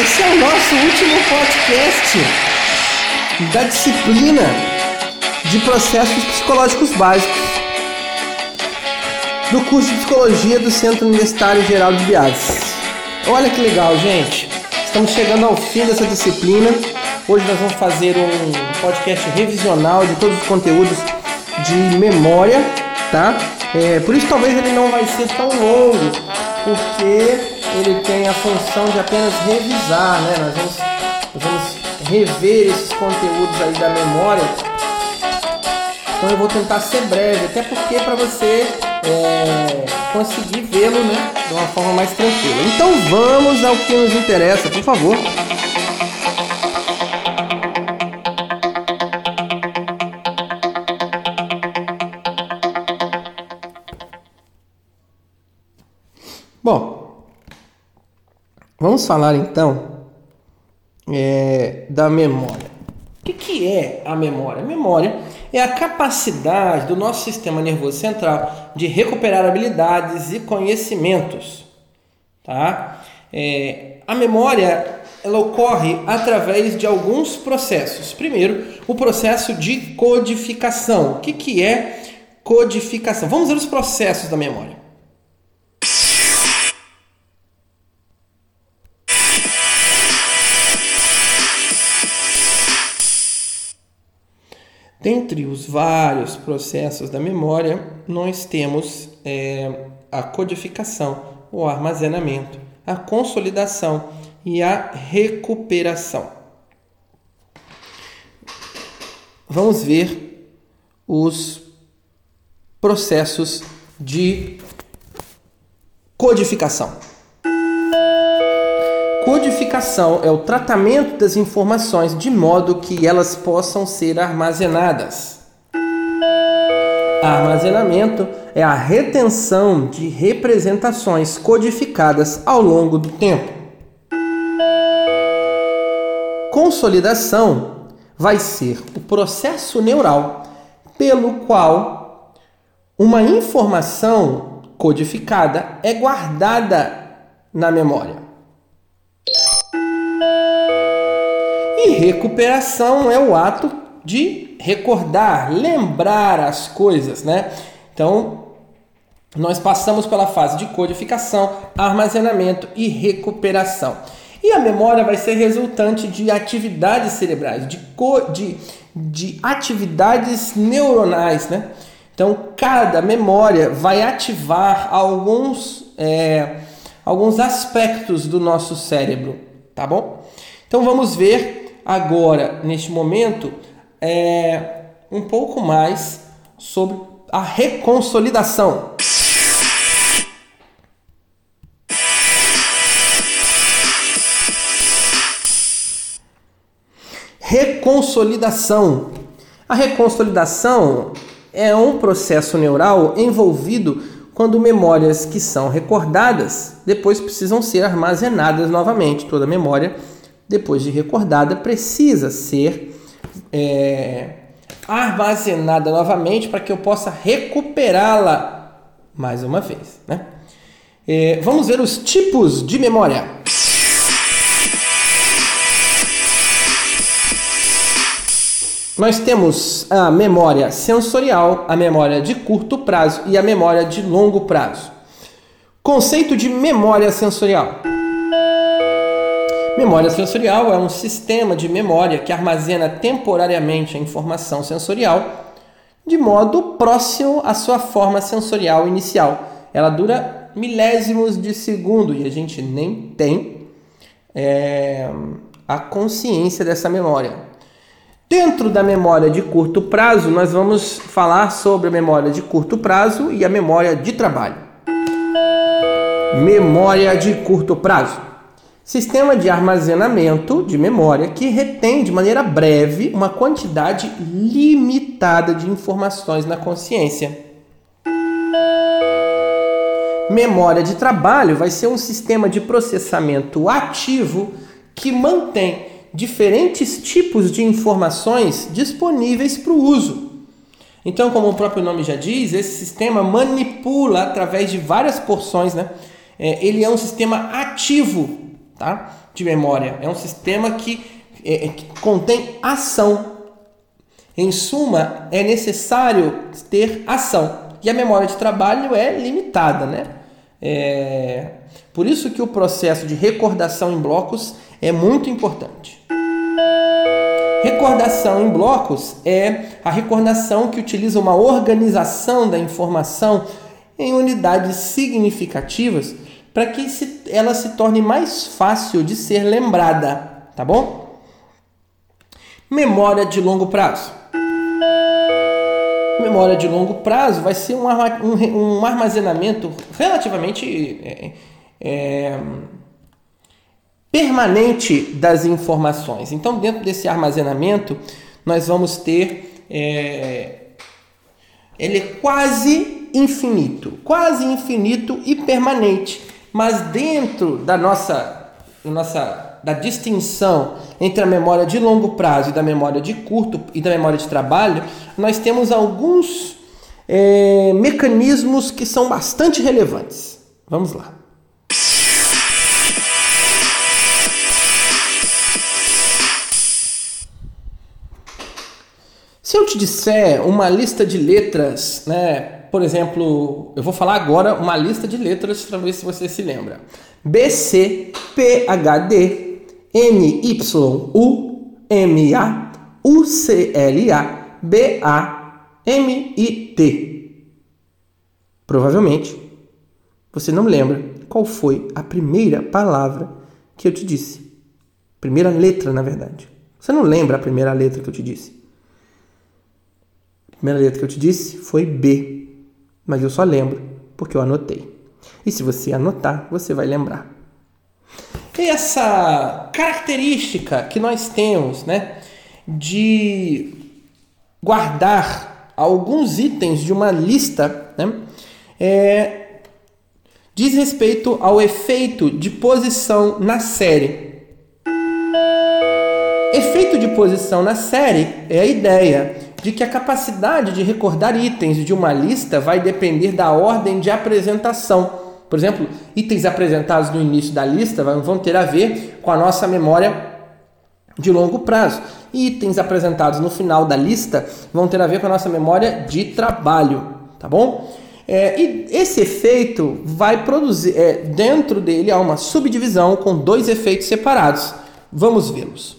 Esse é o nosso último podcast da disciplina de processos psicológicos básicos do curso de psicologia do Centro Universitário Geral de Biase. Olha que legal, gente. Estamos chegando ao fim dessa disciplina. Hoje nós vamos fazer um podcast revisional de todos os conteúdos de memória, tá? É, por isso talvez ele não vai ser tão longo, porque ele tem a função de apenas revisar, né? Nós vamos, nós vamos rever esses conteúdos aí da memória. Então eu vou tentar ser breve, até porque para você é, conseguir vê-lo, né, de uma forma mais tranquila. Então vamos ao que nos interessa, por favor. Vamos falar então é, da memória. O que, que é a memória? A memória é a capacidade do nosso sistema nervoso central de recuperar habilidades e conhecimentos. Tá? É, a memória ela ocorre através de alguns processos. Primeiro, o processo de codificação. O que, que é codificação? Vamos ver os processos da memória. Dentre os vários processos da memória, nós temos é, a codificação, o armazenamento, a consolidação e a recuperação. Vamos ver os processos de codificação. Codificação é o tratamento das informações de modo que elas possam ser armazenadas. Armazenamento é a retenção de representações codificadas ao longo do tempo. Consolidação vai ser o processo neural pelo qual uma informação codificada é guardada na memória. E recuperação é o ato de recordar, lembrar as coisas, né? Então, nós passamos pela fase de codificação, armazenamento e recuperação. E a memória vai ser resultante de atividades cerebrais, de, de, de atividades neuronais, né? Então, cada memória vai ativar alguns, é, alguns aspectos do nosso cérebro, tá bom? Então, vamos ver agora, neste momento, é, um pouco mais sobre a reconsolidação. Reconsolidação. A reconsolidação é um processo neural envolvido quando memórias que são recordadas depois precisam ser armazenadas novamente. Toda memória depois de recordada, precisa ser é, armazenada novamente para que eu possa recuperá-la mais uma vez. Né? É, vamos ver os tipos de memória. Nós temos a memória sensorial, a memória de curto prazo e a memória de longo prazo. Conceito de memória sensorial. Memória sensorial é um sistema de memória que armazena temporariamente a informação sensorial de modo próximo à sua forma sensorial inicial. Ela dura milésimos de segundo e a gente nem tem é, a consciência dessa memória. Dentro da memória de curto prazo, nós vamos falar sobre a memória de curto prazo e a memória de trabalho. Memória de curto prazo. Sistema de armazenamento de memória que retém de maneira breve uma quantidade limitada de informações na consciência. Memória de trabalho vai ser um sistema de processamento ativo que mantém diferentes tipos de informações disponíveis para o uso. Então, como o próprio nome já diz, esse sistema manipula através de várias porções, né? É, ele é um sistema ativo, tá? De memória. É um sistema que, é, é que contém ação. Em suma, é necessário ter ação. E a memória de trabalho é limitada, né? É... Por isso que o processo de recordação em blocos é muito importante. Recordação em blocos é a recordação que utiliza uma organização da informação em unidades significativas para que ela se torne mais fácil de ser lembrada, tá bom? Memória de longo prazo. Memória de longo prazo vai ser um, um, um armazenamento relativamente é, é, permanente das informações. Então, dentro desse armazenamento, nós vamos ter. É, ele é quase infinito, quase infinito e permanente. Mas dentro da nossa, nossa da distinção entre a memória de longo prazo e da memória de curto e da memória de trabalho, nós temos alguns é, mecanismos que são bastante relevantes. Vamos lá. Se eu te disser uma lista de letras, né, por exemplo, eu vou falar agora uma lista de letras para ver se você se lembra. B, C, P, H, D, N, Y, U, M, A, U, C, L, A, B, A, M, I, T. Provavelmente você não lembra qual foi a primeira palavra que eu te disse. Primeira letra, na verdade. Você não lembra a primeira letra que eu te disse. A primeira letra que eu te disse foi B, mas eu só lembro porque eu anotei. E se você anotar, você vai lembrar. Essa característica que nós temos, né, de guardar alguns itens de uma lista, né, é, diz respeito ao efeito de posição na série. Efeito de posição na série é a ideia de que a capacidade de recordar itens de uma lista vai depender da ordem de apresentação. Por exemplo, itens apresentados no início da lista vão ter a ver com a nossa memória de longo prazo. Itens apresentados no final da lista vão ter a ver com a nossa memória de trabalho, tá bom? É, e esse efeito vai produzir, é, dentro dele há uma subdivisão com dois efeitos separados. Vamos vê-los.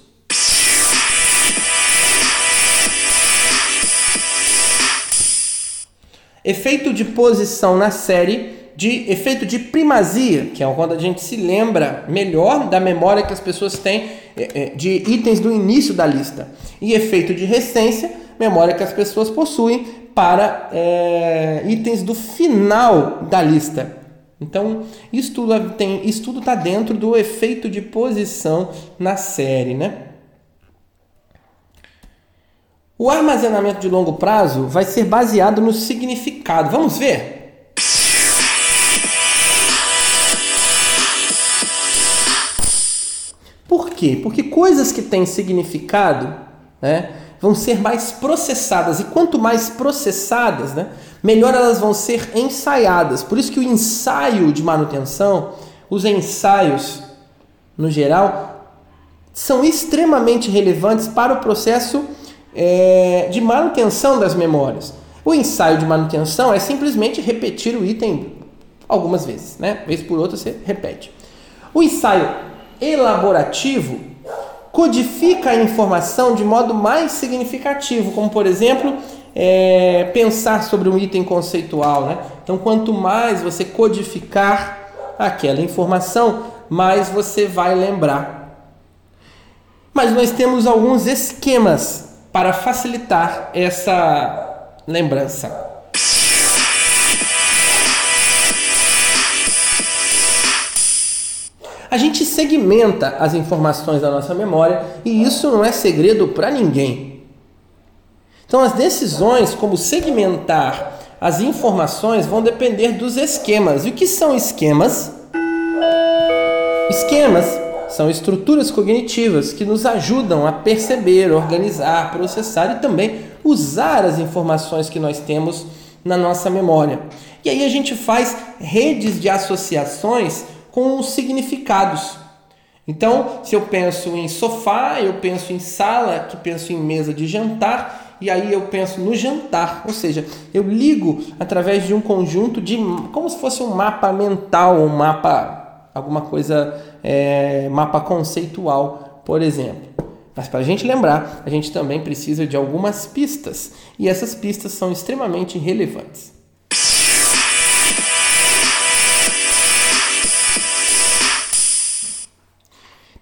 Efeito de posição na série de efeito de primazia, que é quando a gente se lembra melhor da memória que as pessoas têm é, é, de itens do início da lista. E efeito de recência, memória que as pessoas possuem para é, itens do final da lista. Então, isso tudo tem, isso tudo está dentro do efeito de posição na série, né? O armazenamento de longo prazo vai ser baseado no significado. Vamos ver? Por quê? Porque coisas que têm significado né, vão ser mais processadas. E quanto mais processadas, né, melhor elas vão ser ensaiadas. Por isso que o ensaio de manutenção, os ensaios no geral, são extremamente relevantes para o processo é, de manutenção das memórias. O ensaio de manutenção é simplesmente repetir o item algumas vezes, né? Vez por outra você repete. O ensaio elaborativo codifica a informação de modo mais significativo, como por exemplo é, pensar sobre um item conceitual. Né? Então, quanto mais você codificar aquela informação, mais você vai lembrar. Mas nós temos alguns esquemas para facilitar essa lembrança. A gente segmenta as informações da nossa memória e isso não é segredo para ninguém. Então, as decisões como segmentar as informações vão depender dos esquemas. E o que são esquemas? Esquemas são estruturas cognitivas que nos ajudam a perceber, organizar, processar e também usar as informações que nós temos na nossa memória. E aí a gente faz redes de associações com os significados. Então, se eu penso em sofá, eu penso em sala, que penso em mesa de jantar, e aí eu penso no jantar, ou seja, eu ligo através de um conjunto de como se fosse um mapa mental, um mapa, alguma coisa, é, mapa conceitual, por exemplo. Mas para a gente lembrar, a gente também precisa de algumas pistas, e essas pistas são extremamente relevantes.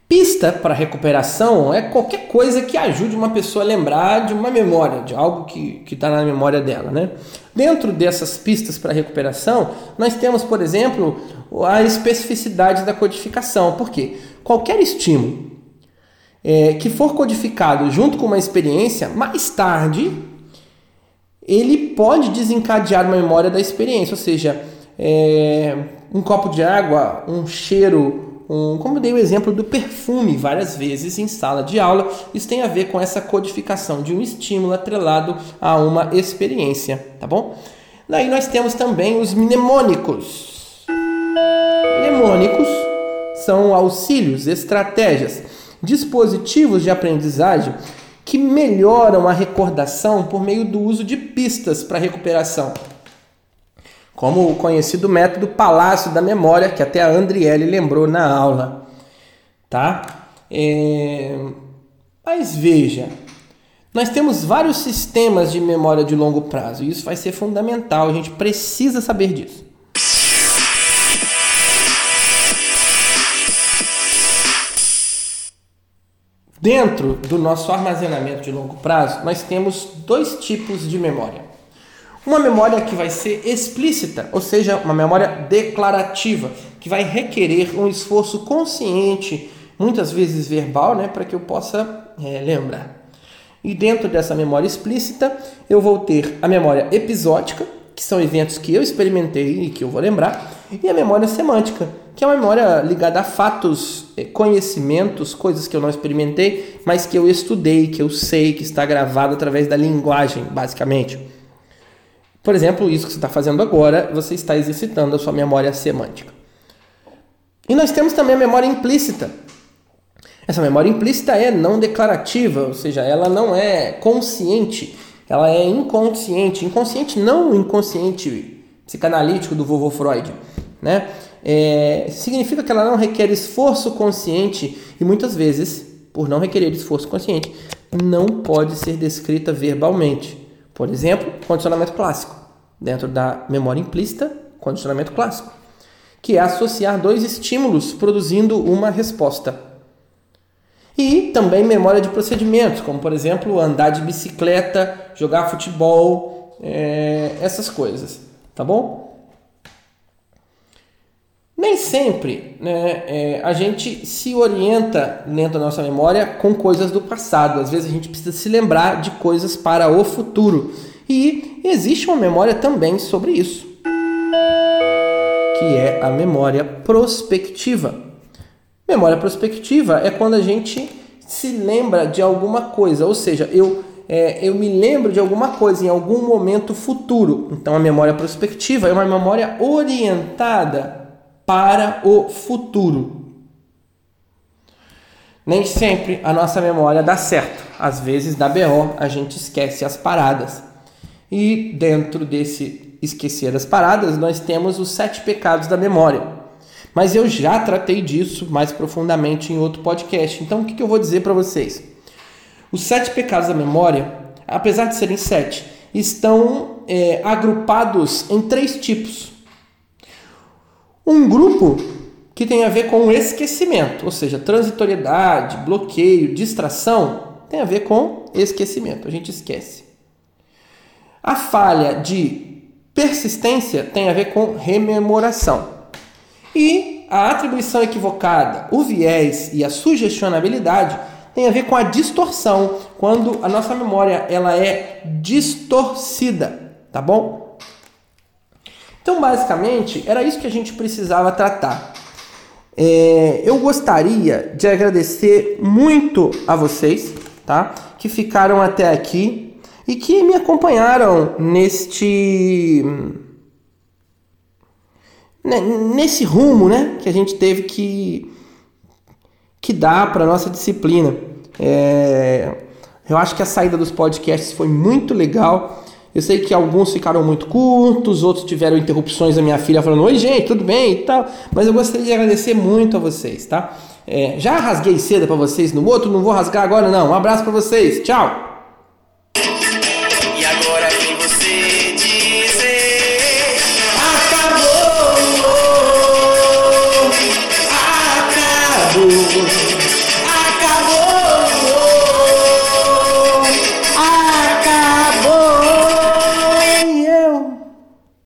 Pista para recuperação é qualquer coisa que ajude uma pessoa a lembrar de uma memória, de algo que está na memória dela. Né? Dentro dessas pistas para recuperação, nós temos, por exemplo, a especificidade da codificação. Por quê? Qualquer estímulo é, que for codificado junto com uma experiência, mais tarde ele pode desencadear uma memória da experiência, ou seja, é, um copo de água, um cheiro um, como eu dei o exemplo do perfume várias vezes em sala de aula, isso tem a ver com essa codificação de um estímulo atrelado a uma experiência, tá bom? Daí nós temos também os mnemônicos. Mnemônicos são auxílios, estratégias, dispositivos de aprendizagem que melhoram a recordação por meio do uso de pistas para recuperação como o conhecido método Palácio da Memória, que até a Andriele lembrou na aula. Tá? É... Mas veja, nós temos vários sistemas de memória de longo prazo e isso vai ser fundamental, a gente precisa saber disso. Dentro do nosso armazenamento de longo prazo, nós temos dois tipos de memória. Uma memória que vai ser explícita, ou seja, uma memória declarativa, que vai requerer um esforço consciente, muitas vezes verbal, né, para que eu possa é, lembrar. E dentro dessa memória explícita, eu vou ter a memória episódica, que são eventos que eu experimentei e que eu vou lembrar, e a memória semântica, que é uma memória ligada a fatos, é, conhecimentos, coisas que eu não experimentei, mas que eu estudei, que eu sei, que está gravado através da linguagem, basicamente. Por exemplo, isso que você está fazendo agora, você está exercitando a sua memória semântica. E nós temos também a memória implícita. Essa memória implícita é não declarativa, ou seja, ela não é consciente, ela é inconsciente. Inconsciente não o inconsciente psicanalítico do vovô Freud, né? É, significa que ela não requer esforço consciente e muitas vezes, por não requerer esforço consciente, não pode ser descrita verbalmente. Por exemplo, condicionamento clássico. Dentro da memória implícita, condicionamento clássico, que é associar dois estímulos produzindo uma resposta. E também memória de procedimentos, como por exemplo andar de bicicleta, jogar futebol, é, essas coisas, tá bom? Nem sempre né, é, a gente se orienta dentro da nossa memória com coisas do passado. Às vezes a gente precisa se lembrar de coisas para o futuro. E existe uma memória também sobre isso, que é a memória prospectiva. Memória prospectiva é quando a gente se lembra de alguma coisa, ou seja, eu, é, eu me lembro de alguma coisa em algum momento futuro. Então a memória prospectiva é uma memória orientada para o futuro. Nem sempre a nossa memória dá certo. Às vezes dá BO, a gente esquece as paradas. E dentro desse esquecer as paradas, nós temos os sete pecados da memória. Mas eu já tratei disso mais profundamente em outro podcast. Então o que, eu vou dizer para vocês? Os sete pecados da memória, apesar de serem sete, estão é, agrupados em três tipos. Um grupo que tem a ver com esquecimento, ou seja, transitoriedade, bloqueio, distração, tem a ver com esquecimento, a gente esquece. A falha de persistência tem a ver com rememoração. E a atribuição equivocada, o viés e a sugestionabilidade tem a ver com a distorção, quando a nossa memória ela é distorcida, tá bom? Então, basicamente, era isso que a gente precisava tratar. É, eu gostaria de agradecer muito a vocês, tá? Que ficaram até aqui. e que me acompanharam neste né, nesse rumo, né, que a gente teve que que dar para nossa disciplina. É, eu acho que a saída dos podcasts foi muito legal. Eu sei que alguns ficaram muito curtos, outros tiveram interrupções da minha filha falando: Oi, gente, tudo bem e tal. Mas eu gostaria de agradecer muito a vocês, tá? É, já rasguei seda para vocês no outro, não vou rasgar agora, não. Um abraço para vocês, tchau!